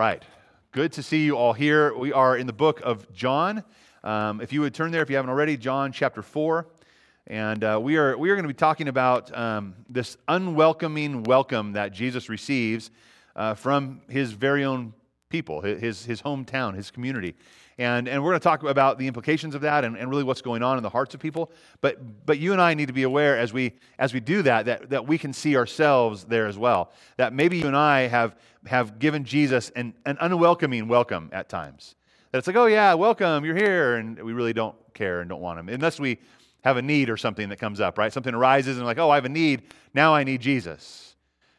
Right. Good to see you all here. We are in the book of John. Um, if you would turn there, if you haven't already, John chapter 4. And uh, we are, we are going to be talking about um, this unwelcoming welcome that Jesus receives uh, from his very own people, his, his hometown, his community. And, and we're going to talk about the implications of that and, and really what's going on in the hearts of people. But, but you and I need to be aware as we, as we do that, that, that we can see ourselves there as well. That maybe you and I have, have given Jesus an, an unwelcoming welcome at times. That it's like, oh, yeah, welcome, you're here. And we really don't care and don't want him. Unless we have a need or something that comes up, right? Something arises and like, oh, I have a need. Now I need Jesus.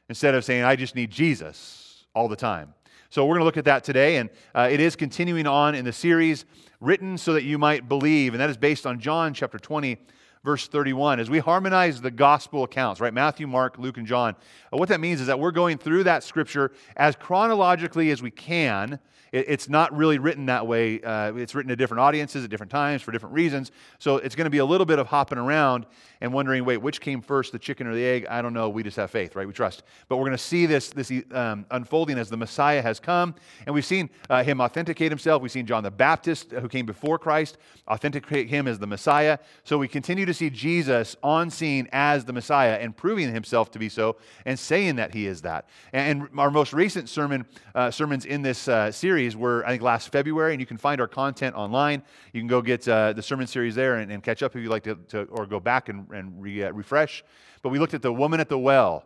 Instead of saying, I just need Jesus all the time. So we're going to look at that today, and uh, it is continuing on in the series, Written So That You Might Believe, and that is based on John chapter 20, verse 31. As we harmonize the gospel accounts, right? Matthew, Mark, Luke, and John, uh, what that means is that we're going through that scripture as chronologically as we can it's not really written that way. Uh, it's written to different audiences at different times for different reasons. So it's going to be a little bit of hopping around and wondering, wait, which came first, the chicken or the egg? I don't know. We just have faith, right? We trust. But we're going to see this, this um, unfolding as the Messiah has come. And we've seen uh, him authenticate himself. We've seen John the Baptist, who came before Christ, authenticate him as the Messiah. So we continue to see Jesus on scene as the Messiah and proving himself to be so and saying that he is that. And our most recent sermon, uh, sermons in this uh, series series were, I think, last February, and you can find our content online. You can go get uh, the sermon series there and, and, catch up if you'd like to, to or go back and, and re, uh, refresh. But we looked at the woman at the well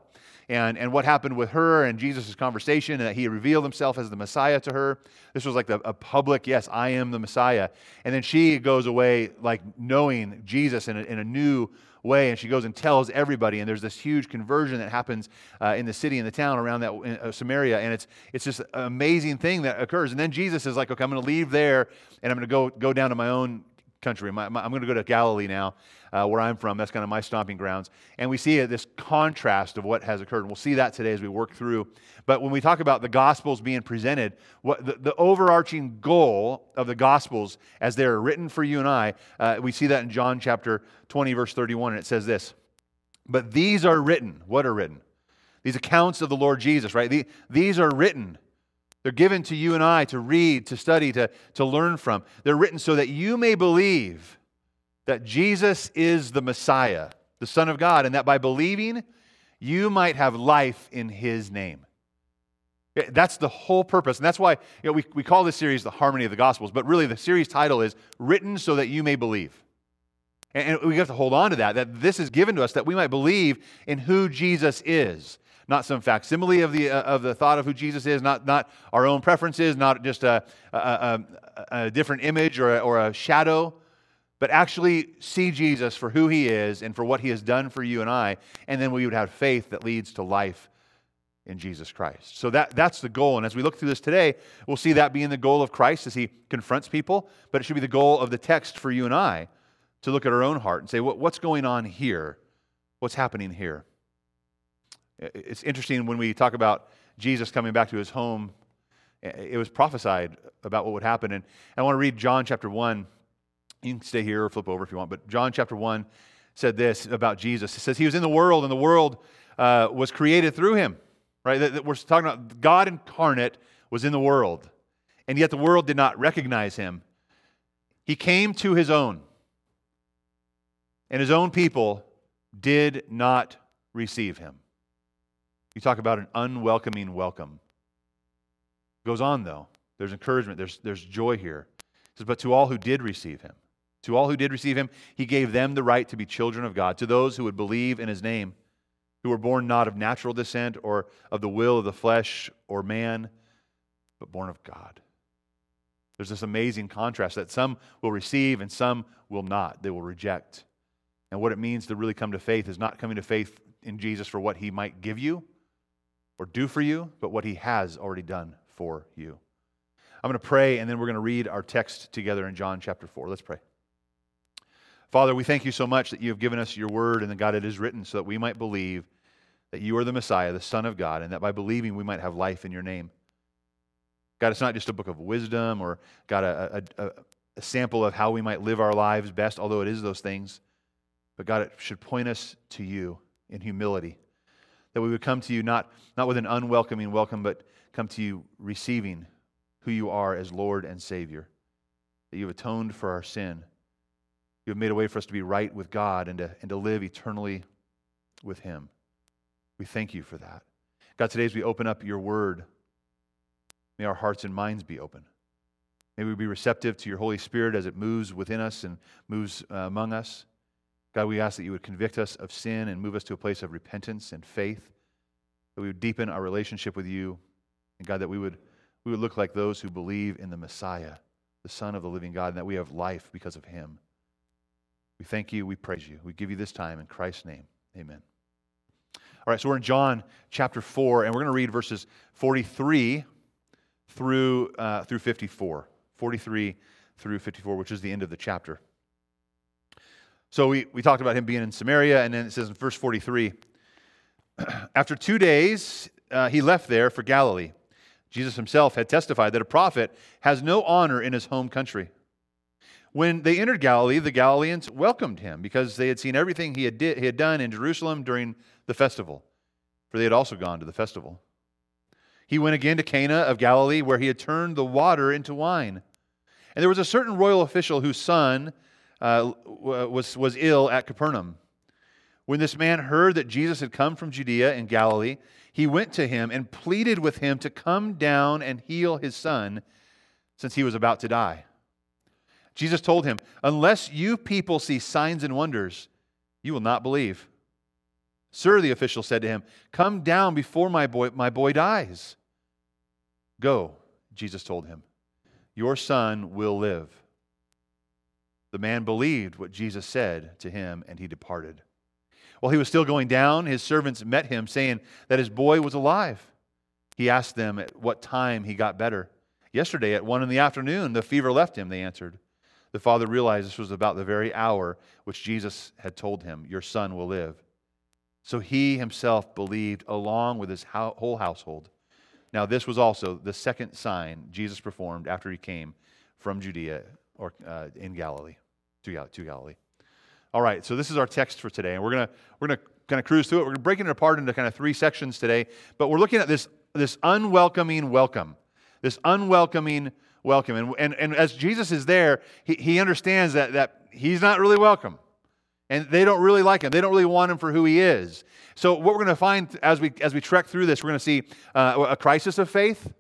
and, and what happened with her and Jesus' conversation, and that he revealed himself as the Messiah to her. This was like the, a public, yes, I am the Messiah. And then she goes away like knowing Jesus in a, in a new way, and she goes and tells everybody. And there's this huge conversion that happens uh, in the city and the town around that uh, Samaria, and it's it's just an amazing thing that occurs. And then Jesus is like, okay, I'm going to leave there, and I'm going to go go down to my own country. My, my, I'm going to go to Galilee now, uh, where I'm from. That's kind of my stomping grounds. And we see this contrast of what has occurred. And we'll see that today as we work through. But when we talk about the Gospels being presented, what the, the overarching goal of the Gospels as they're written for you and I, uh, we see that in John chapter 20, verse 31. And it says this But these are written. What are written? These accounts of the Lord Jesus, right? The, these are written they're given to you and I to read, to study, to, to learn from. They're written so that you may believe that Jesus is the Messiah, the Son of God, and that by believing, you might have life in His name. That's the whole purpose. And that's why you know, we, we call this series The Harmony of the Gospels, but really the series title is Written So That You May Believe. And we have to hold on to that, that this is given to us that we might believe in who Jesus is not some facsimile of the, uh, of the thought of who Jesus is, not, not our own preferences, not just a, a, a, a different image or a, or a shadow, but actually see Jesus for who he is and for what he has done for you and I. And then we would have faith that leads to life in Jesus Christ. So that, that's the goal. And as we look through this today, we'll see that being the goal of Christ as he confronts people, but it should be the goal of the text for you and I to look at our own heart and say, what, what's going on here? What's happening here? It's interesting when we talk about Jesus coming back to his home, it was prophesied about what would happen. And I want to read John chapter 1. You can stay here or flip over if you want, but John chapter 1 said this about Jesus. It says, He was in the world, and the world uh, was created through him. Right? That, that we're talking about God incarnate was in the world, and yet the world did not recognize him. He came to his own, and his own people did not receive him. You talk about an unwelcoming welcome. It Goes on, though. There's encouragement, there's, there's joy here. It says, But to all who did receive him, to all who did receive him, he gave them the right to be children of God, to those who would believe in his name, who were born not of natural descent or of the will of the flesh or man, but born of God. There's this amazing contrast that some will receive and some will not. They will reject. And what it means to really come to faith is not coming to faith in Jesus for what he might give you, or do for you, but what he has already done for you. I'm going to pray, and then we're going to read our text together in John chapter 4. Let's pray. Father, we thank you so much that you have given us your word and that God it is written so that we might believe that you are the Messiah, the Son of God, and that by believing we might have life in your name. God, it's not just a book of wisdom or, God, a, a, a sample of how we might live our lives best, although it is those things. But God, it should point us to you in humility that we would come to you not, not with an unwelcoming welcome, but come to you receiving who you are as Lord and Savior. That you have atoned for our sin. You have made a way for us to be right with God and to, and to live eternally with Him. We thank you for that. God, today as we open up your word, may our hearts and minds be open. May we be receptive to your Holy Spirit as it moves within us and moves uh, among us. God, we ask that you would convict us of sin and move us to a place of repentance and faith, that we would deepen our relationship with you, and God, that we would, we would look like those who believe in the Messiah, the Son of the living God, and that we have life because of him. We thank you. We praise you. We give you this time in Christ's name. Amen. All right, so we're in John chapter 4, and we're going to read verses 43 through, uh, through 54. 43 through 54, which is the end of the chapter. So we, we talked about him being in Samaria, and then it says in verse 43 After two days, uh, he left there for Galilee. Jesus himself had testified that a prophet has no honor in his home country. When they entered Galilee, the Galileans welcomed him because they had seen everything he had, he had done in Jerusalem during the festival, for they had also gone to the festival. He went again to Cana of Galilee, where he had turned the water into wine. And there was a certain royal official whose son uh, was, was ill at Capernaum. When this man heard that Jesus had come from Judea and Galilee, he went to him and pleaded with him to come down and heal his son, since he was about to die. Jesus told him, Unless you people see signs and wonders, you will not believe. Sir, the official said to him, Come down before my boy, my boy dies. Go, Jesus told him. Your son will live. The man believed what Jesus said to him, and he departed. While he was still going down, his servants met him, saying that his boy was alive. He asked them at what time he got better. Yesterday, at one in the afternoon, the fever left him, they answered. The father realized this was about the very hour which Jesus had told him, Your son will live. So he himself believed along with his whole household. Now, this was also the second sign Jesus performed after he came from Judea or uh, in Galilee to, to Galilee. All right, so this is our text for today, and we're gonna we're gonna kind of cruise through it. We're gonna breaking it apart into kind of three sections today, but we're looking at this this unwelcoming welcome, this unwelcoming welcome. And, and, and as Jesus is there, he, he understands that, that he's not really welcome. And they don't really like him. They don't really want him for who he is. So, what we're to find as we, as we trek through this, we're to see uh, a crisis of faith.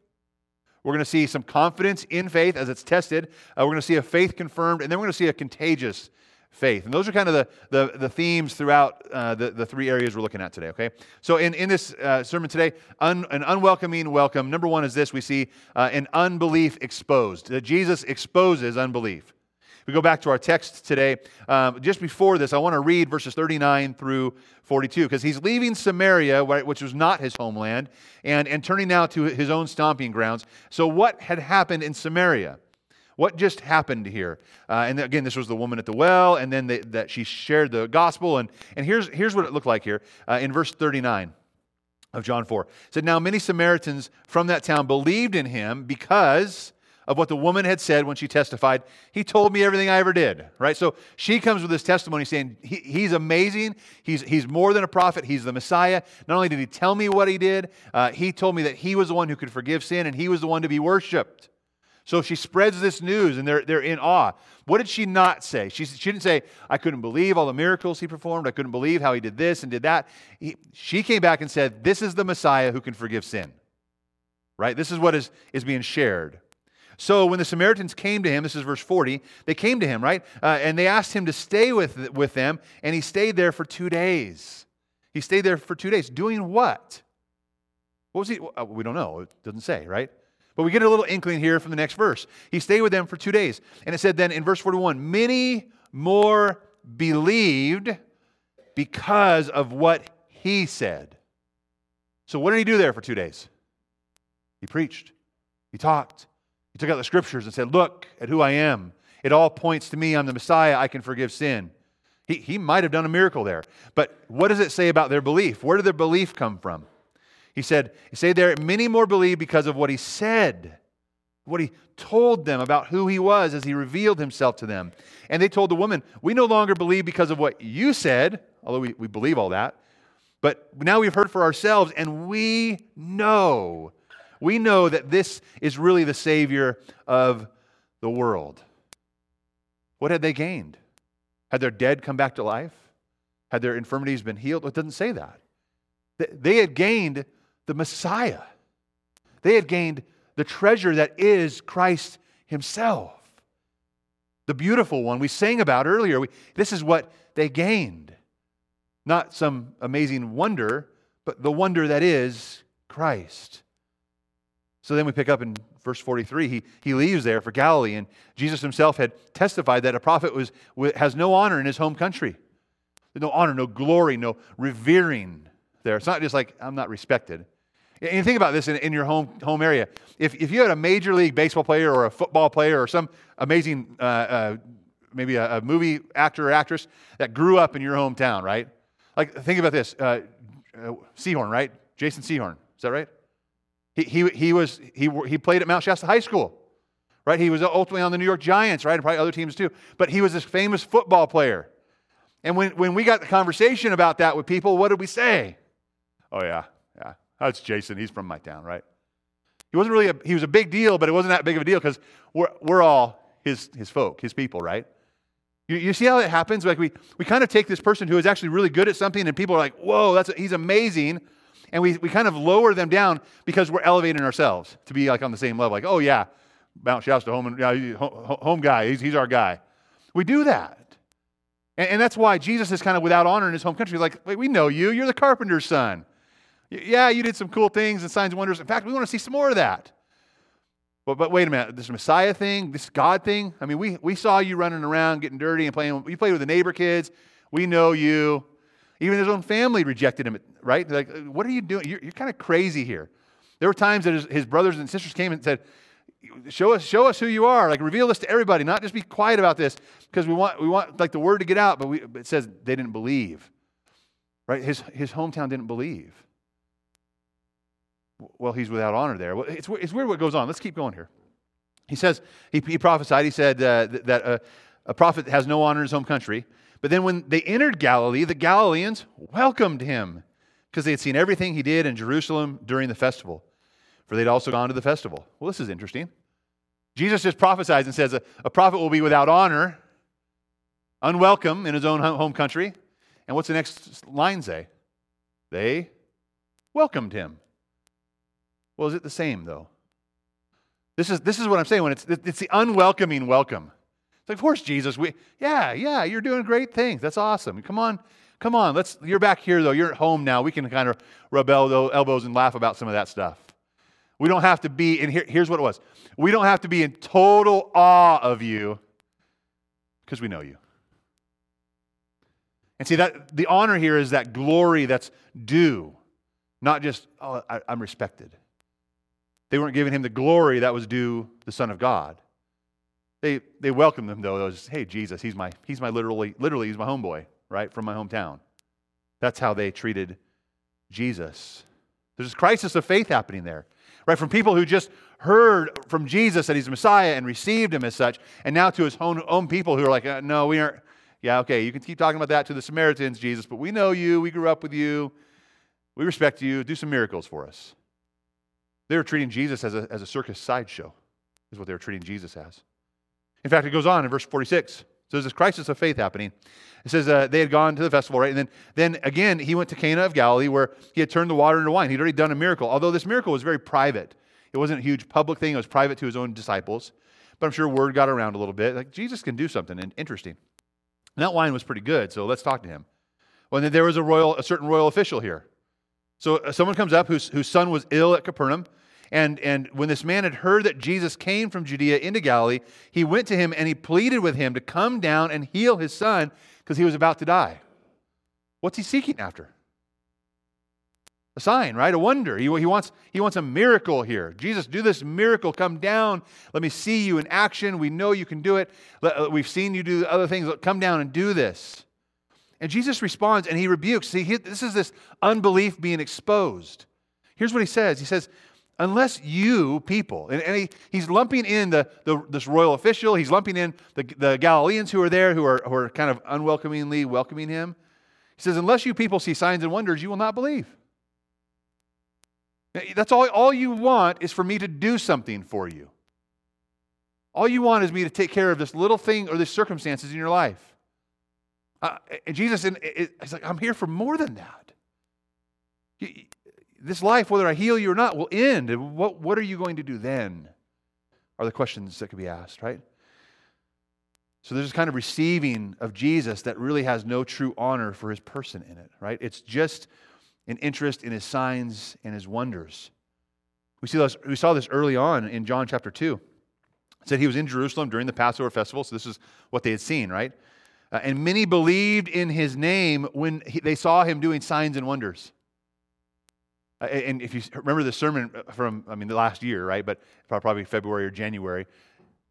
We're going to see some confidence in faith as it's tested. Uh, we're going to see a faith confirmed. And then we're going to see a contagious faith. And those are kind of the, the, the themes throughout uh, the, the three areas we're looking at today, okay? So, in, in this uh, sermon today, un, an unwelcoming welcome. Number one is this we see uh, an unbelief exposed, that Jesus exposes unbelief. We go back to our text today. Um, just before this, I want to read verses 39 through 42 because he's leaving Samaria, which was not his homeland, and, and turning now to his own stomping grounds. So, what had happened in Samaria? What just happened here? Uh, and again, this was the woman at the well, and then that she shared the gospel. And, and here's, here's what it looked like here uh, in verse 39 of John 4. It said, Now many Samaritans from that town believed in him because of what the woman had said when she testified. He told me everything I ever did, right? So she comes with this testimony saying, he, He's amazing. He's, he's more than a prophet. He's the Messiah. Not only did he tell me what he did, uh, he told me that he was the one who could forgive sin and he was the one to be worshiped. So she spreads this news and they're, they're in awe. What did she not say? She, she didn't say, I couldn't believe all the miracles he performed. I couldn't believe how he did this and did that. He, she came back and said, This is the Messiah who can forgive sin. Right? This is what is, is being shared. So when the Samaritans came to him, this is verse 40, they came to him, right? Uh, and they asked him to stay with, with them, and he stayed there for two days. He stayed there for two days. Doing what? What was he? We don't know. It doesn't say, right? But we get a little inkling here from the next verse. He stayed with them for two days. And it said then in verse 41 many more believed because of what he said. So, what did he do there for two days? He preached, he talked, he took out the scriptures and said, Look at who I am. It all points to me. I'm the Messiah. I can forgive sin. He, he might have done a miracle there. But what does it say about their belief? Where did their belief come from? He said, he said there, many more believe because of what he said, what he told them about who he was as he revealed himself to them. And they told the woman, We no longer believe because of what you said, although we, we believe all that, But now we've heard for ourselves, and we know, we know that this is really the Savior of the world. What had they gained? Had their dead come back to life? Had their infirmities been healed? It doesn't say that. They had gained the Messiah. They had gained the treasure that is Christ Himself. The beautiful one we sang about earlier. We, this is what they gained. Not some amazing wonder, but the wonder that is Christ. So then we pick up in verse 43. He, he leaves there for Galilee, and Jesus himself had testified that a prophet was, has no honor in his home country. No honor, no glory, no revering there. It's not just like, I'm not respected. And think about this in, in your home, home area. If, if you had a major league baseball player or a football player or some amazing, uh, uh, maybe a, a, movie actor or actress that grew up in your hometown, right? Like, think about this uh, uh Sehorn, right? Jason Sehorn. Is that right? He, he, he, was, he, he played at Mount Shasta High School, right? He was ultimately on the New York Giants, right? And probably other teams too. But he was this famous football player. And when, when we got the conversation about that with people, what did we say? Oh, yeah, yeah. That's Jason. He's from my town, right? He wasn't really a, he was a big deal, but it wasn't that big of a deal because we're, we're all his, his folk, his people, right? You, you see how it happens? Like we, we kind of take this person who is actually really good at something and people are like, whoa, that's, a, he's amazing. And we, we kind of lower them down because we're elevating ourselves to be like on the same level. Like, oh yeah, Mount Shasta home, yeah, home guy, he's, he's our guy. We do that. And, and that's why Jesus is kind of without honor in his home country. Like, we know you, you're the carpenter's son. Yeah, you did some cool things and signs and wonders. In fact, we want to see some more of that. But, but wait a minute, this Messiah thing, this God thing, I mean, we, we saw you running around getting dirty and playing. You played with the neighbor kids. We know you. Even his own family rejected him, right? Like, what are you doing? You're, you're kind of crazy here. There were times that his, his, brothers and sisters came and said, show us, show us who you are. Like, reveal this to everybody, not just be quiet about this because we want, we want like the word to get out, but we, it says they didn't believe, right? His, his hometown didn't believe well, he's without honor there. Well, it's, it's weird what goes on. Let's keep going here. He says, he, he prophesied, he said uh, that uh, a prophet has no honor in his home country. But then when they entered Galilee, the Galileans welcomed him because they had seen everything he did in Jerusalem during the festival, for they'd also gone to the festival. Well, this is interesting. Jesus just prophesies and says a, a prophet will be without honor, unwelcome in his own home country. And what's the next line say? They welcomed him. Well, is it the same, though? This is, this is what I'm saying when it's, it's the unwelcoming welcome. It's like, of course, Jesus, we, yeah, yeah, you're doing great things. That's awesome. Come on, come on. Let's, you're back here, though. You're at home now. We can kind of rub elbows and laugh about some of that stuff. We don't have to be, and here, here's what it was we don't have to be in total awe of you because we know you. And see, that the honor here is that glory that's due, not just, oh, I, I'm respected. They weren't giving him the glory that was due the Son of God. They, they welcomed him, though. It was, hey, Jesus, he's my, he's my literally, literally, he's my homeboy, right, from my hometown. That's how they treated Jesus. There's a crisis of faith happening there, right? From people who just heard from Jesus that he's Messiah and received him as such, and now to his own, own people who are like, uh, no, we aren't. Yeah, okay, you can keep talking about that to the Samaritans, Jesus, but we know you. We grew up with you. We respect you. Do some miracles for us. They were treating Jesus as a, as a circus sideshow, is what they were treating Jesus as. In fact, it goes on in verse 46. So there's this crisis of faith happening. It says uh, they had gone to the festival, right? And then, then again, he went to Cana of Galilee where he had turned the water into wine. He'd already done a miracle, although this miracle was very private. It wasn't a huge public thing, it was private to his own disciples. But I'm sure word got around a little bit. Like, Jesus can do something interesting. And that wine was pretty good, so let's talk to him. Well, then there was a, royal, a certain royal official here. So uh, someone comes up whose, whose son was ill at Capernaum. And, and when this man had heard that Jesus came from Judea into Galilee, he went to him and he pleaded with him to come down and heal his son because he was about to die. What's he seeking after? A sign, right? A wonder. He, he, wants, he wants a miracle here. Jesus, do this miracle. Come down. Let me see you in action. We know you can do it. Uh, we've seen you do other things. Come down and do this. And Jesus responds and he rebukes. See, he, this is this unbelief being exposed. Here's what he says He says, unless you people, and, and he, he's lumping in the, the, this royal official, he's lumping in the, the Galileans who are there, who are, who are kind of unwelcomingly welcoming him. He says, Unless you people see signs and wonders, you will not believe. That's all, all you want is for me to do something for you. All you want is me to take care of this little thing or these circumstances in your life. Uh, and Jesus is like, I'm here for more than that. This life, whether I heal you or not, will end. And what, what are you going to do then? Are the questions that could be asked, right? So there's this kind of receiving of Jesus that really has no true honor for his person in it, right? It's just an interest in his signs and his wonders. We, see this, we saw this early on in John chapter 2. It said he was in Jerusalem during the Passover festival, so this is what they had seen, right? Uh, and many believed in his name when he, they saw him doing signs and wonders. Uh, and if you remember the sermon from, I mean, the last year, right? But probably February or January,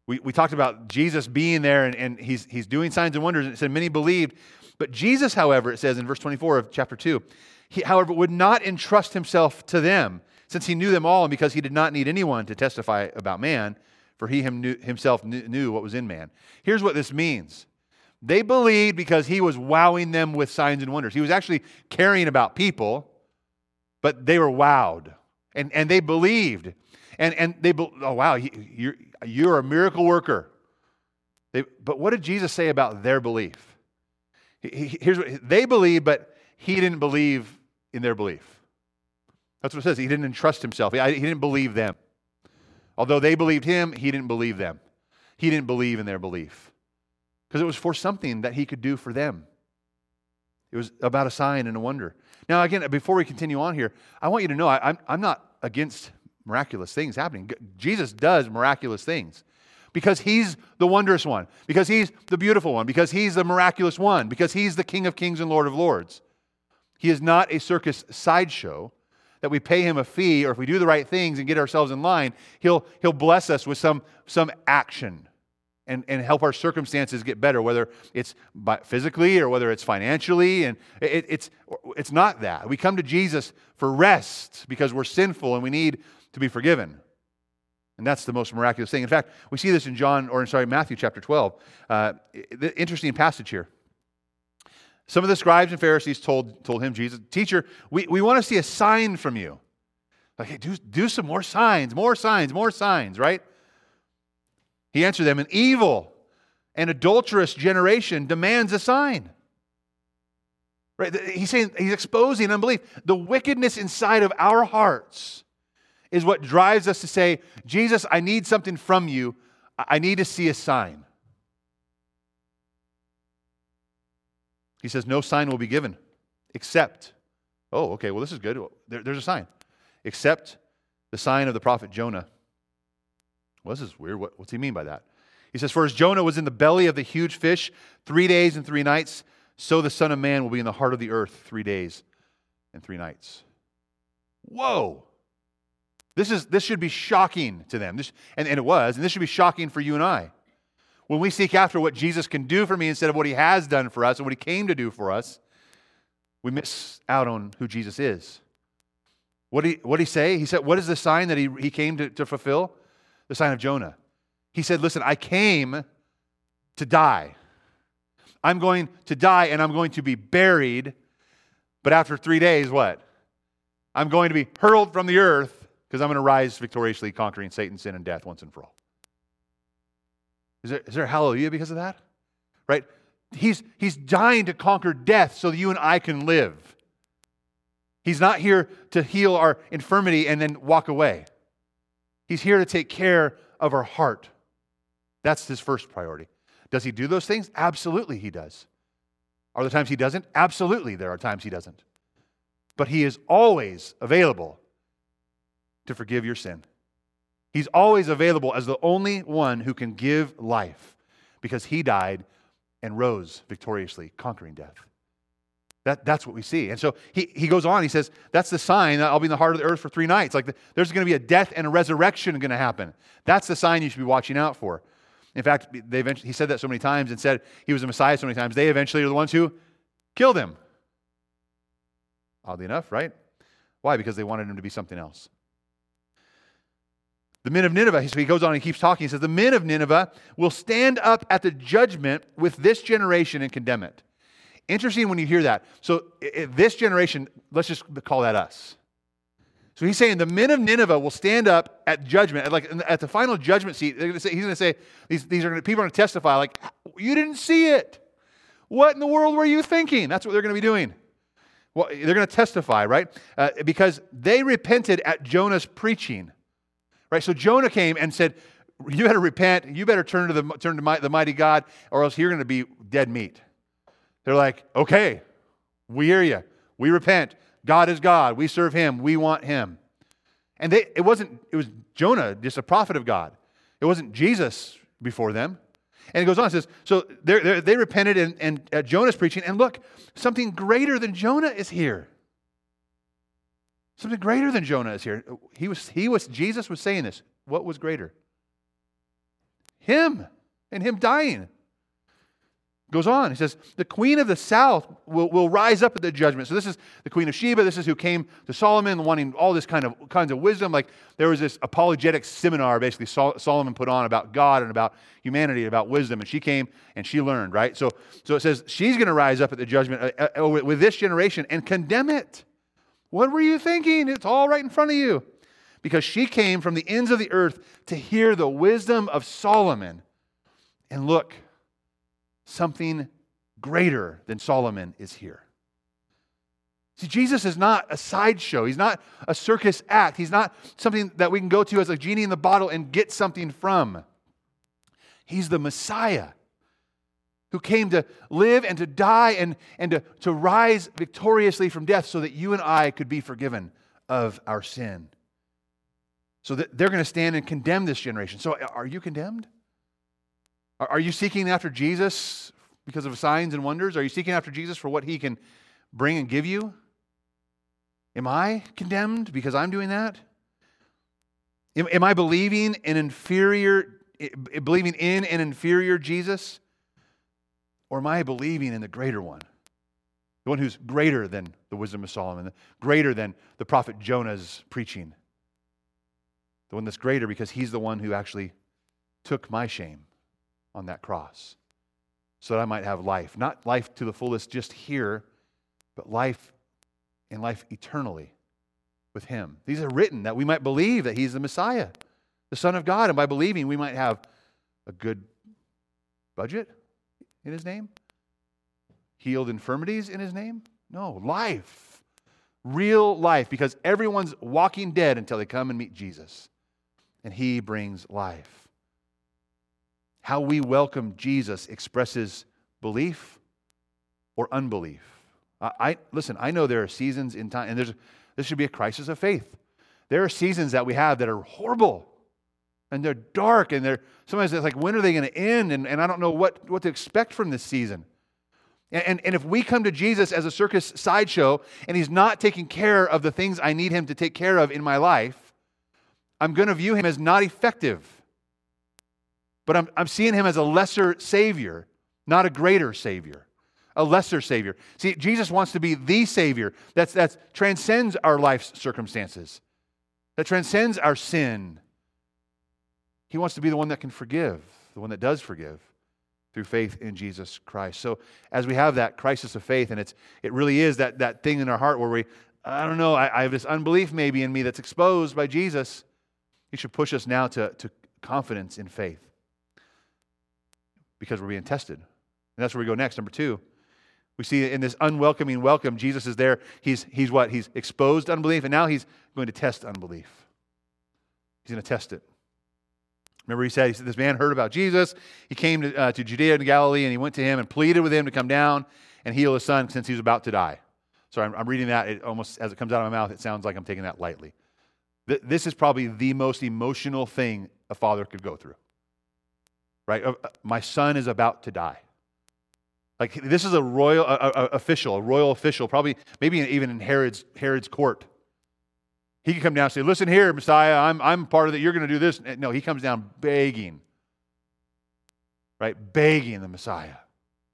we, we talked about Jesus being there and, and he's, he's doing signs and wonders. And it said many believed. But Jesus, however, it says in verse 24 of chapter 2, he, however, would not entrust himself to them, since he knew them all, and because he did not need anyone to testify about man, for he him knew, himself knew, knew what was in man. Here's what this means they believed because he was wowing them with signs and wonders. He was actually caring about people, but they were wowed. And, and they believed. And, and they, oh, wow, you're, you're a miracle worker. They, but what did Jesus say about their belief? He, here's what they believe, but he didn't believe in their belief. That's what it says. He didn't entrust himself, he, he didn't believe them. Although they believed him, he didn't believe them. He didn't believe in their belief because it was for something that he could do for them. It was about a sign and a wonder. Now, again, before we continue on here, I want you to know I, I'm, I'm not against miraculous things happening. Jesus does miraculous things because he's the wondrous one, because he's the beautiful one, because he's the miraculous one, because he's the King of kings and Lord of lords. He is not a circus sideshow that we pay him a fee or if we do the right things and get ourselves in line, he'll, he'll bless us with some, some action and, and help our circumstances get better, whether it's physically or whether it's financially. And it, it's, it's not that. We come to Jesus for rest because we're sinful and we need to be forgiven. And that's the most miraculous thing. In fact, we see this in John, or sorry, Matthew chapter 12. Uh, the interesting passage here. Some of the scribes and Pharisees told, told him, Jesus, Teacher, we, we want to see a sign from you. Like, hey, do, do some more signs, more signs, more signs, right? He answered them, An evil and adulterous generation demands a sign. Right? He's saying, he's exposing unbelief. The wickedness inside of our hearts is what drives us to say, Jesus, I need something from you. I need to see a sign. He says, No sign will be given except, oh, okay, well, this is good. There, there's a sign. Except the sign of the prophet Jonah. Well, this is weird. What, what's he mean by that? He says, For as Jonah was in the belly of the huge fish three days and three nights, so the Son of Man will be in the heart of the earth three days and three nights. Whoa. This, is, this should be shocking to them. This, and, and it was. And this should be shocking for you and I. When we seek after what Jesus can do for me instead of what he has done for us and what he came to do for us, we miss out on who Jesus is. What did he, what he say? He said, What is the sign that he, he came to, to fulfill? The sign of Jonah. He said, Listen, I came to die. I'm going to die and I'm going to be buried. But after three days, what? I'm going to be hurled from the earth because I'm going to rise victoriously, conquering Satan, sin, and death once and for all. Is there, is there hallelujah because of that? Right? He's, he's dying to conquer death so that you and I can live. He's not here to heal our infirmity and then walk away. He's here to take care of our heart. That's his first priority. Does he do those things? Absolutely, he does. Are there times he doesn't? Absolutely, there are times he doesn't. But he is always available to forgive your sin. He's always available as the only one who can give life because he died and rose victoriously, conquering death. That, that's what we see. And so he, he goes on, he says, That's the sign that I'll be in the heart of the earth for three nights. Like the, there's going to be a death and a resurrection going to happen. That's the sign you should be watching out for. In fact, they eventually, he said that so many times and said he was a Messiah so many times. They eventually are the ones who killed him. Oddly enough, right? Why? Because they wanted him to be something else. The men of Nineveh, so he goes on and keeps talking. He says, The men of Nineveh will stand up at the judgment with this generation and condemn it. Interesting when you hear that. So, this generation, let's just call that us. So he's saying the men of Nineveh will stand up at judgment, like at the final judgment seat. Gonna say, he's going to say these, these are gonna, people are going to testify, like you didn't see it. What in the world were you thinking? That's what they're going to be doing. Well, they're going to testify, right? Uh, because they repented at Jonah's preaching, right? So Jonah came and said, "You better repent. You better turn to the turn to my, the mighty God, or else you're going to be dead meat." They're like, "Okay, we hear you. We repent. God is God. We serve Him. We want Him." And they, it wasn't. It was Jonah, just a prophet of God. It wasn't Jesus before them. And it goes on, it says, so they're, they're, they repented and, and at Jonah's preaching, and look, something greater than Jonah is here. Something greater than Jonah is here. He was, he was, Jesus was saying this. What was greater? Him and him dying. Goes on, he says, the queen of the south will, will rise up at the judgment. So this is the queen of Sheba. This is who came to Solomon wanting all this kind of kinds of wisdom. Like there was this apologetic seminar basically Sol- Solomon put on about God and about humanity and about wisdom. And she came and she learned, right? So, so it says she's going to rise up at the judgment uh, uh, with this generation and condemn it. What were you thinking? It's all right in front of you. Because she came from the ends of the earth to hear the wisdom of Solomon. And look, something greater than Solomon is here. See, Jesus is not a sideshow. He's not a circus act. He's not something that we can go to as a genie in the bottle and get something from. He's the Messiah who came to live and to die and, and to, to rise victoriously from death so that you and I could be forgiven of our sin. So that they're going to stand and condemn this generation. So uh, are you condemned? Are you seeking after Jesus because of signs and wonders? Are you seeking after Jesus for what he can bring and give you? Am I condemned because I'm doing that? Am, am I believing an inferior, believing in an inferior Jesus? Or am I believing in the greater one? The one who's greater than the wisdom of Solomon, greater than the prophet Jonah's preaching. The one that's greater because he's the one who actually took my shame on that cross so that I might have life. Not life to the fullest just here, but life and life eternally with Him. These are written that we might believe that He's the Messiah, the Son of God, and by believing, we might have a good budget in His name, healed infirmities in His name. No, life. Real life, because everyone's walking dead until they come and meet Jesus. And He brings life. How we welcome Jesus expresses belief or unbelief. I, I, listen, I know there are seasons in time, and there's this should be a crisis of faith. There are seasons that we have that are horrible and they're dark and they're sometimes it's like when are they going to end and, and i don't know what, what to expect from this season and, and, and if we come to jesus as a circus sideshow and he's not taking care of the things i need him to take care of in my life i'm going to view him as not effective but I'm, I'm seeing him as a lesser Savior, not a greater Savior. A lesser Savior. See, Jesus wants to be the Savior that's, that transcends our life's circumstances, that transcends our sin. He wants to be the one that can forgive, the one that does forgive through faith in Jesus Christ. So as we have that crisis of faith, and it's it really is that, that thing in our heart where we, I don't know, I, I have this unbelief maybe in me that's exposed by Jesus. He should push us now to, to confidence in faith because we're being tested. And that's where we go next. Number two, we see in this unwelcoming welcome, Jesus is there. He's, he's what? He's exposed unbelief, and now he's going to test unbelief. He's going to test it. Remember, he said, he said, This man heard about Jesus. He came to, uh, to Judea and Galilee, and he went to him and pleaded with him to come down and heal his son since he was about to die. So I'm, I'm reading that. It almost, as it comes out of my mouth, it sounds like I'm taking that lightly. Th- this is probably the most emotional thing a father could go through right? Uh, uh, my son is about to die. Like this is a royal a, a, official, a royal official, probably maybe even in Herod's Herod's court. He can come down and say, "Listen here, Messiah, I'm I'm part of it. You're going to do this." No, he comes down begging, right? Begging the Messiah,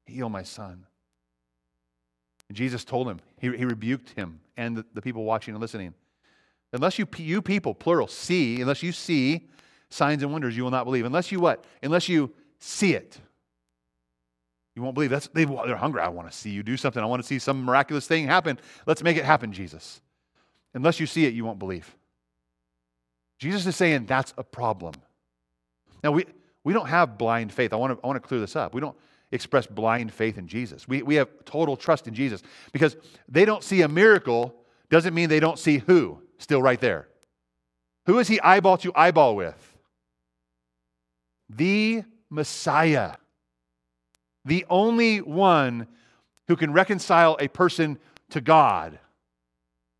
heal my son. And Jesus told him, he, he rebuked him and the, the people watching and listening. Unless you you people, plural, see, unless you see signs and wonders you will not believe. Unless you what? Unless you see it. You won't believe. That's, they, they're hungry. I want to see you do something. I want to see some miraculous thing happen. Let's make it happen, Jesus. Unless you see it, you won't believe. Jesus is saying that's a problem. Now, we, we don't have blind faith. I want, to, I want to clear this up. We don't express blind faith in Jesus. We, we have total trust in Jesus because they don't see a miracle doesn't mean they don't see who still right there. Who is he eyeball to eyeball with? The Messiah. The only one who can reconcile a person to God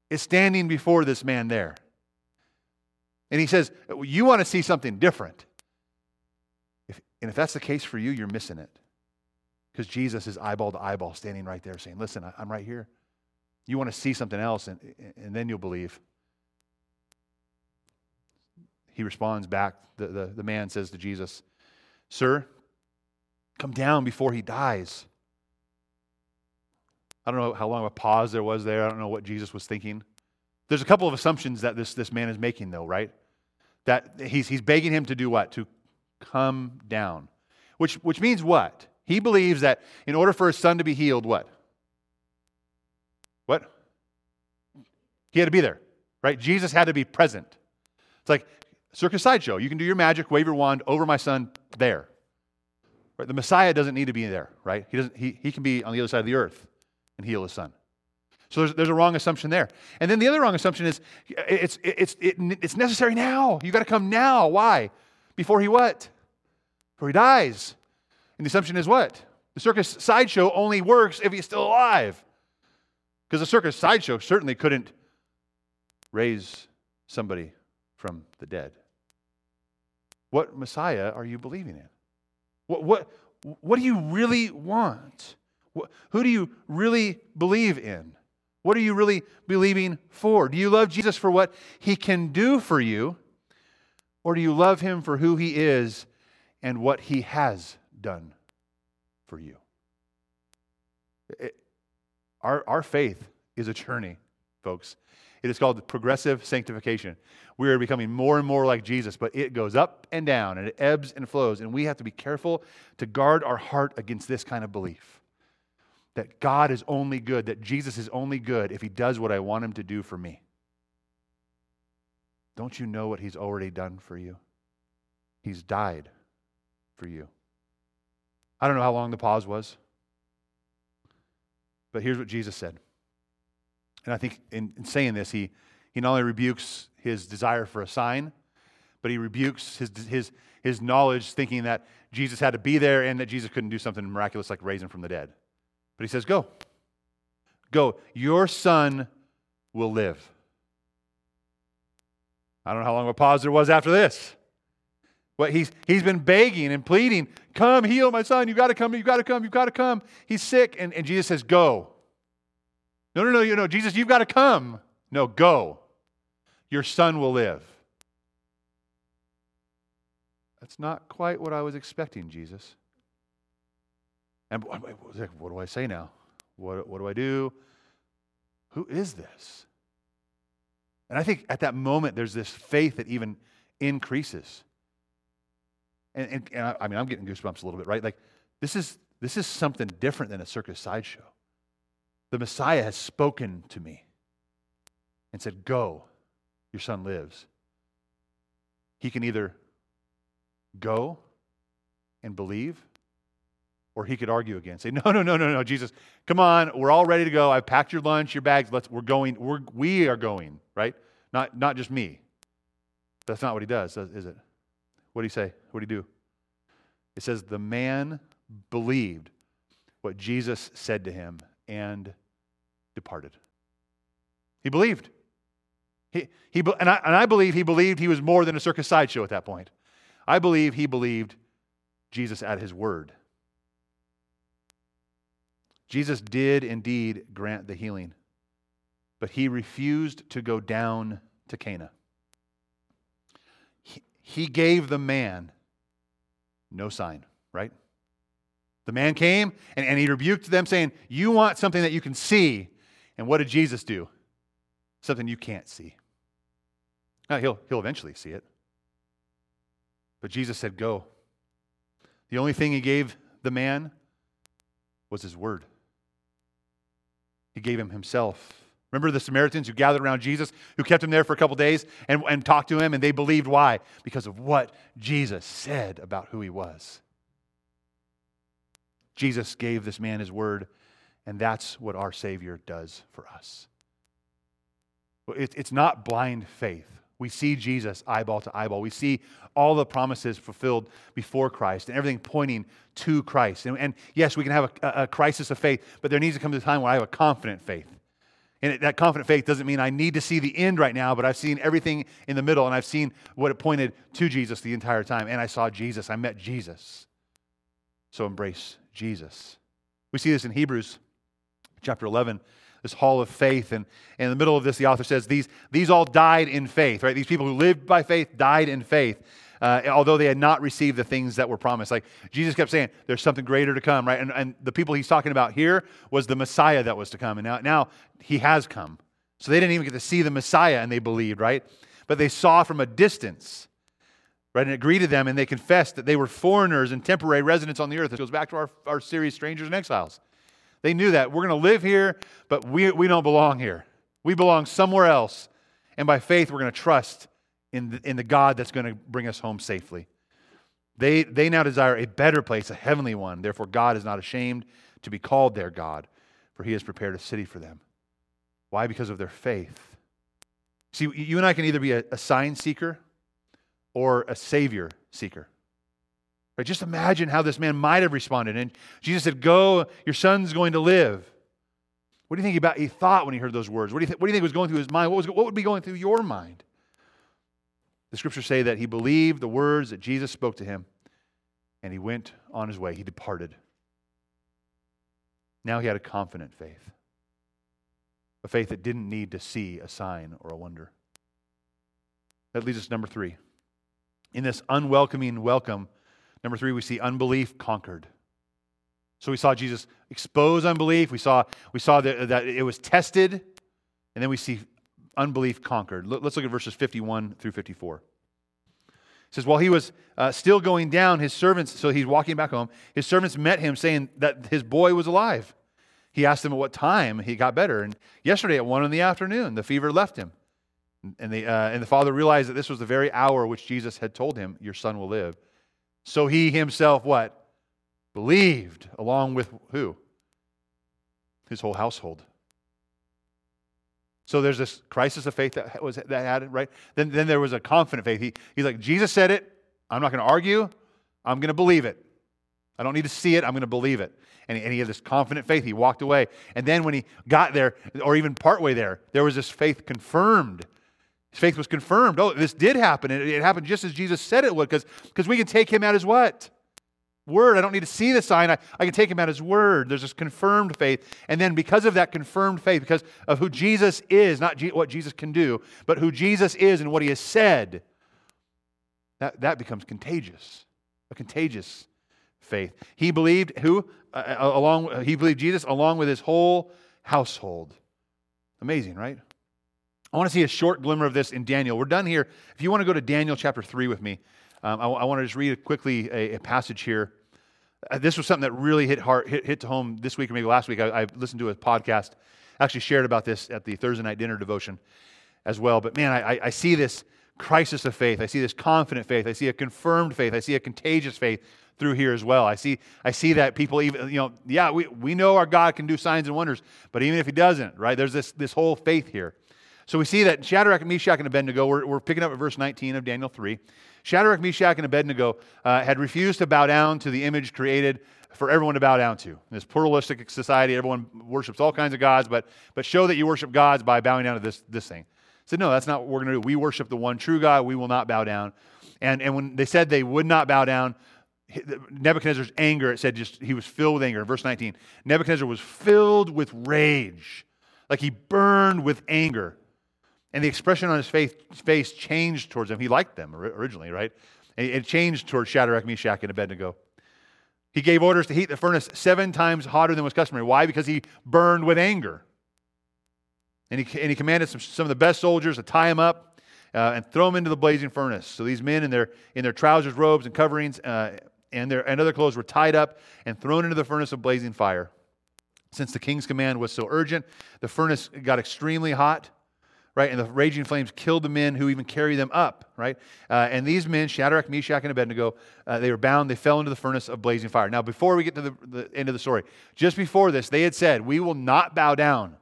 is standing before this man there. And he says, You want to see something different. If, and if that's the case for you, you're missing it. Because Jesus is eyeball to eyeball standing right there saying, Listen, I'm right here. You want to see something else, and, and then you'll believe. He responds back. The, the, the man says to Jesus, Sir, come down before he dies. I don't know how long of a pause there was there. I don't know what Jesus was thinking. There's a couple of assumptions that this, this man is making, though, right? That he's, he's begging him to do what? To come down. Which, which means what? He believes that in order for his son to be healed, what? What? He had to be there, right? Jesus had to be present. It's like circus sideshow. You can do your magic, wave your wand over my son there. Right? The Messiah doesn't need to be there, right? He, doesn't, he, he can be on the other side of the earth and heal his son. So there's, there's a wrong assumption there. And then the other wrong assumption is it's, it's, it, it's necessary now. You've got to come now. Why? Before he what? Before he dies. And the assumption is what? The circus sideshow only works if he's still alive. Because the circus sideshow certainly couldn't raise somebody from the dead. What Messiah are you believing in? What, what, what do you really want? What, who do you really believe in? What are you really believing for? Do you love Jesus for what he can do for you? Or do you love him for who he is and what he has done for you? It, our, our faith is a journey, folks. It is called progressive sanctification. We are becoming more and more like Jesus, but it goes up and down and it ebbs and flows. And we have to be careful to guard our heart against this kind of belief that God is only good, that Jesus is only good if he does what I want him to do for me. Don't you know what he's already done for you? He's died for you. I don't know how long the pause was. But here's what Jesus said. And I think in, in, saying this, he, he not only rebukes his desire for a sign, but he rebukes his, his, his knowledge, thinking that Jesus had to be there and that Jesus couldn't do something miraculous like raise him from the dead. But he says, Go. Go. Your son will live. I don't know how long a pause there was after this. What he's, he's been begging and pleading, Come, heal my son. You've got to come. You've got to come. You've got to come. He's sick. And, and Jesus says, Go. No, no, no, you know, Jesus, you've got to come. No, go. Your son will live. That's not quite what I was expecting, Jesus. And what do I say now? What, what do I do? Who is this? And I think at that moment, there's this faith that even increases. And, and, and I, I mean, I'm getting goosebumps a little bit, right? Like, this is, this is something different than a circus sideshow. The Messiah has spoken to me and said, Go, your son lives. He can either go and believe, or he could argue again. Say, No, no, no, no, no, Jesus, come on, we're all ready to go. I've packed your lunch, your bags. Let's, we're going, we're, we are going, right? Not, not just me. That's not what he does, is it? What do you say? What do you do? It says, The man believed what Jesus said to him and departed. He believed. He, he, and, I, and I believe he believed he was more than a circus sideshow at that point. I believe he believed Jesus at his word. Jesus did indeed grant the healing, but he refused to go down to Cana. He, he gave the man no sign, right? The man came and, and he rebuked them, saying, You want something that you can see. And what did Jesus do? Something you can't see. Now, he'll, he'll eventually see it. But Jesus said, Go. The only thing he gave the man was his word. He gave him himself. Remember the Samaritans who gathered around Jesus, who kept him there for a couple days and, and talked to him, and they believed why? Because of what Jesus said about who he was. Jesus gave this man his word, and that's what our Savior does for us. It's not blind faith. We see Jesus eyeball to eyeball. We see all the promises fulfilled before Christ and everything pointing to Christ. And, and yes, we can have a, a, crisis of faith, but there needs to come to a time where I have a confident faith. And that confident faith doesn't mean I need to see the end right now, but I've seen everything in the middle and I've seen what it pointed to Jesus the entire time. And I saw Jesus. I met Jesus. So embrace Jesus. We see this in Hebrews chapter 11 this hall of faith. And, in the middle of this, the author says, these, these all died in faith, right? These people who lived by faith died in faith. Uh, although they had not received the things that were promised. Like Jesus kept saying, there's something greater to come, right? And, and the people he's talking about here was the Messiah that was to come. And now, now he has come. So they didn't even get to see the Messiah and they believed, right? But they saw from a distance, right? And it greeted them and they confessed that they were foreigners and temporary residents on the earth. It goes back to our, our series, Strangers and Exiles. They knew that. We're going to live here, but we, we don't belong here. We belong somewhere else. And by faith, we're going to trust in the, in the God that's going to bring us home safely. They, they now desire a better place, a heavenly one. Therefore, God is not ashamed to be called their God, for he has prepared a city for them. Why? Because of their faith. See, you and I can either be a, a sign seeker or a savior seeker. Just imagine how this man might have responded. And Jesus said, Go, your son's going to live. What do you think about he thought when he heard those words? What do you, th- what do you think was going through his mind? What, was, what would be going through your mind? The scriptures say that he believed the words that Jesus spoke to him, and he went on his way. He departed. Now he had a confident faith, a faith that didn't need to see a sign or a wonder. That leads us to number three. In this unwelcoming welcome, Number three, we see unbelief conquered. So we saw Jesus expose unbelief. We saw, we saw that, that it was tested. And then we see unbelief conquered. Let's look at verses 51 through 54. It says, While he was uh, still going down, his servants, so he's walking back home, his servants met him saying that his boy was alive. He asked them at what time he got better. And yesterday at one in the afternoon, the fever left him. And the, uh, and the father realized that this was the very hour which Jesus had told him, Your son will live. So he himself what? Believed along with who? His whole household. So there's this crisis of faith that was that had it, right? Then, then there was a confident faith. He, he's like, Jesus said it. I'm not going to argue. I'm going to believe it. I don't need to see it. I'm going to believe it. And he, and he had this confident faith. He walked away. And then when he got there, or even partway there, there was this faith confirmed his faith was confirmed. Oh, this did happen. It, it happened just as Jesus said it would, because we can take him at his what? Word. I don't need to see the sign. I, I can take him at his word. There's this confirmed faith. And then because of that confirmed faith, because of who Jesus is, not G- what Jesus can do, but who Jesus is and what he has said, that, that becomes contagious. A contagious faith. He believed who? Uh, along, he believed Jesus along with his whole household. Amazing, right? I want to see a short glimmer of this in Daniel. We're done here. If you want to go to Daniel chapter 3 with me, um, I, I, want to just read quickly a, a passage here. Uh, this was something that really hit, hard, hit, hit to home this week or maybe last week. I, I listened to a podcast, actually shared about this at the Thursday night dinner devotion as well. But man, I, I see this crisis of faith. I see this confident faith. I see a confirmed faith. I see a contagious faith through here as well. I see, I see that people even, you know, yeah, we, we know our God can do signs and wonders, but even if he doesn't, right, there's this, this whole faith here. So we see that Shadrach, Meshach, and Abednego, we're, we're picking up at verse 19 of Daniel 3. Shadrach, Meshach, and Abednego uh, had refused to bow down to the image created for everyone to bow down to. In this pluralistic society, everyone worships all kinds of gods, but, but show that you worship gods by bowing down to this, this thing. said, no, that's not what we're going to do. We worship the one true God. We will not bow down. And, and when they said they would not bow down, Nebuchadnezzar's anger, it said just he was filled with anger. Verse 19, Nebuchadnezzar was filled with rage, like he burned with anger. And the expression on his face, changed towards them. He liked them originally, right? It changed towards Shadrach, Meshach, and Abednego. He gave orders to heat the furnace seven times hotter than was customary. Why? Because he burned with anger. And he, and he commanded some, some of the best soldiers to tie him up uh, and throw him into the blazing furnace. So these men in their, in their trousers, robes, and coverings uh, and, their, and other clothes were tied up and thrown into the furnace of blazing fire. Since the king's command was so urgent, the furnace got extremely hot, right? And the raging flames killed the men who even carried them up, right? Uh, and these men, Shadrach, Meshach, and Abednego, uh, they were bound. They fell into the furnace of blazing fire. Now, before we get to the, the end of the story, just before this, they had said, We will not bow down.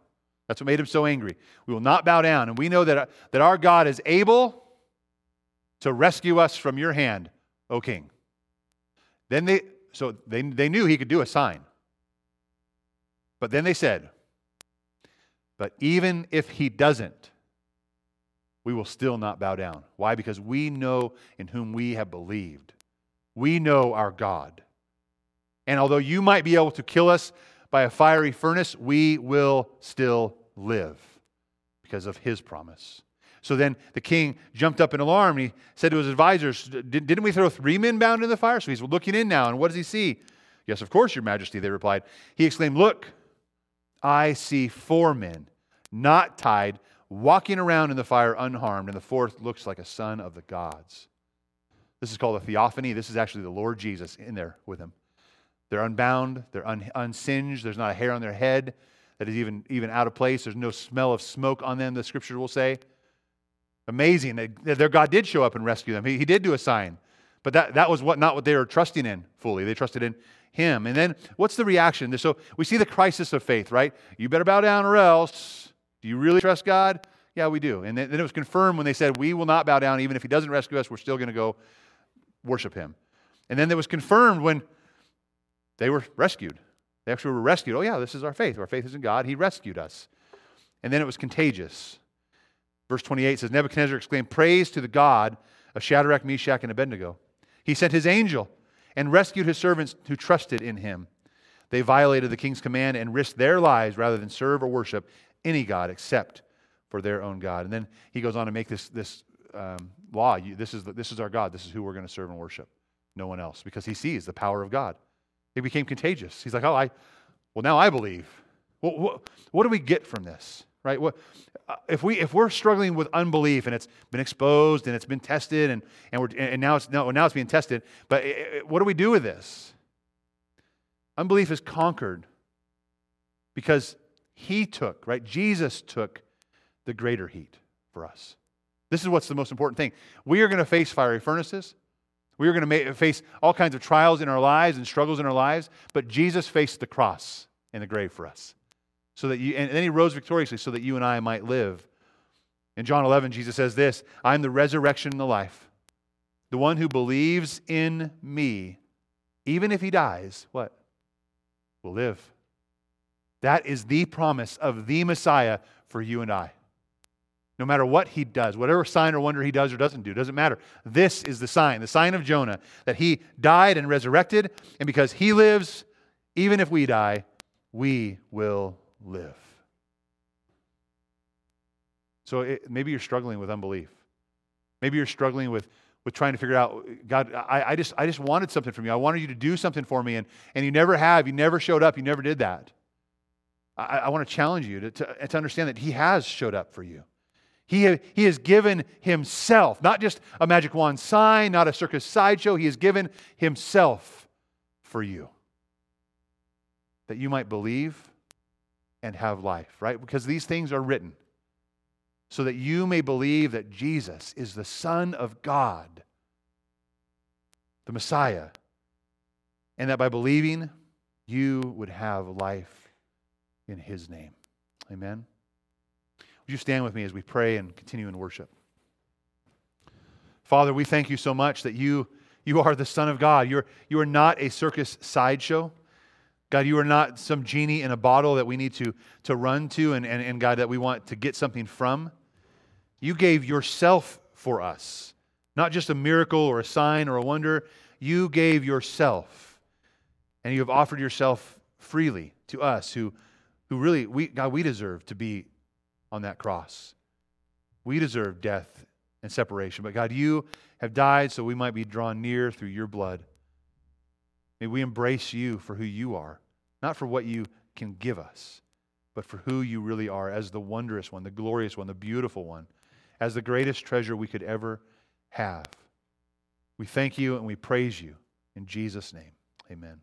That's what made them so angry. We will not bow down. And we know that, uh, that our God is able to rescue us from your hand, O king. Then they, so they, they knew he could do a sign. But then they said, But even if he doesn't, we will still not bow down. Why? Because we know in whom we have believed. We know our God. And although you might be able to kill us by a fiery furnace, we will still live because of his promise. So then the king jumped up in alarm and he said to his advisors, Didn't we throw three men bound in the fire? So he's looking in now, and what does he see? Yes, of course, your majesty, they replied. He exclaimed, Look, I see four men, not tied, walking around in the fire unharmed, and the fourth looks like a son of the gods. This is called a theophany. This is actually the Lord Jesus in there with him. They're unbound, they're un- unsinged, there's not a hair on their head that is even, even out of place, there's no smell of smoke on them, the scripture will say. Amazing their God did show up and rescue them. He, he did do a sign. But that, that was what, not what they were trusting in fully. They trusted in him. And then what's the reaction? So we see the crisis of faith, right? You better bow down or else. Do you really trust God? Yeah, we do. And then it was confirmed when they said, We will not bow down. Even if he doesn't rescue us, we're still going to go worship him. And then it was confirmed when they were rescued. They actually were rescued. Oh, yeah, this is our faith. Our faith is in God. He rescued us. And then it was contagious. Verse 28 says Nebuchadnezzar exclaimed, Praise to the God of Shadrach, Meshach, and Abednego. He sent his angel and rescued his servants who trusted in him. They violated the king's command and risked their lives rather than serve or worship any God except for their own God. And then he goes on to make this, this um, law. You, this, is the, this is our God. This is who we're going to serve and worship. No one else, because he sees the power of God. It became contagious. He's like, oh, I, well, now I believe. Well, what, what do we get from this? Right? What, uh, if, we, if we're struggling with unbelief and it's been exposed and it's been tested and, and, we're, and now, it's, no, now it's being tested, but it, it, what do we do with this? Unbelief is conquered because he took, right? Jesus took the greater heat for us. This is what's the most important thing. We are going to face fiery furnaces. We are going to face all kinds of trials in our lives and struggles in our lives, but Jesus faced the cross and the grave for us. So that you, and then he rose victoriously so that you and I might live. In John 11, Jesus says this I am the resurrection and the life. The one who believes in me, even if he dies, what? Will live. That is the promise of the Messiah for you and I. No matter what he does, whatever sign or wonder he does or doesn't do, doesn't matter. This is the sign, the sign of Jonah, that he died and resurrected, and because he lives, even if we die, we will live. So it, maybe you're struggling with unbelief. Maybe you're struggling with, with trying to figure out, God, I, I, just, I just wanted something from you. I wanted you to do something for me, and, and you never have. You never showed up. You never did that. I, I want to challenge you to, to, to understand that He has showed up for you. He, he has given himself, not just a magic wand sign, not a circus sideshow. He has given himself for you that you might believe and have life, right? Because these things are written so that you may believe that Jesus is the Son of God, the Messiah, and that by believing, you would have life in his name. Amen. Would you stand with me as we pray and continue in worship? Father, we thank you so much that you, you are the Son of God. You're, you are not a circus sideshow. God, you are not some genie in a bottle that we need to, to run to and, and, and, God, that we want to get something from. You gave yourself for us, not just a miracle or a sign or a wonder. You gave yourself, and you have offered yourself freely to us who, who really, we, God, we deserve to be on that cross. We deserve death and separation, but God, you have died so we might be drawn near through your blood. May we embrace you for who you are, not for what you can give us, but for who you really are as the wondrous one, the glorious one, the beautiful one, as the greatest treasure we could ever have. We thank you and we praise you. In Jesus' name, amen.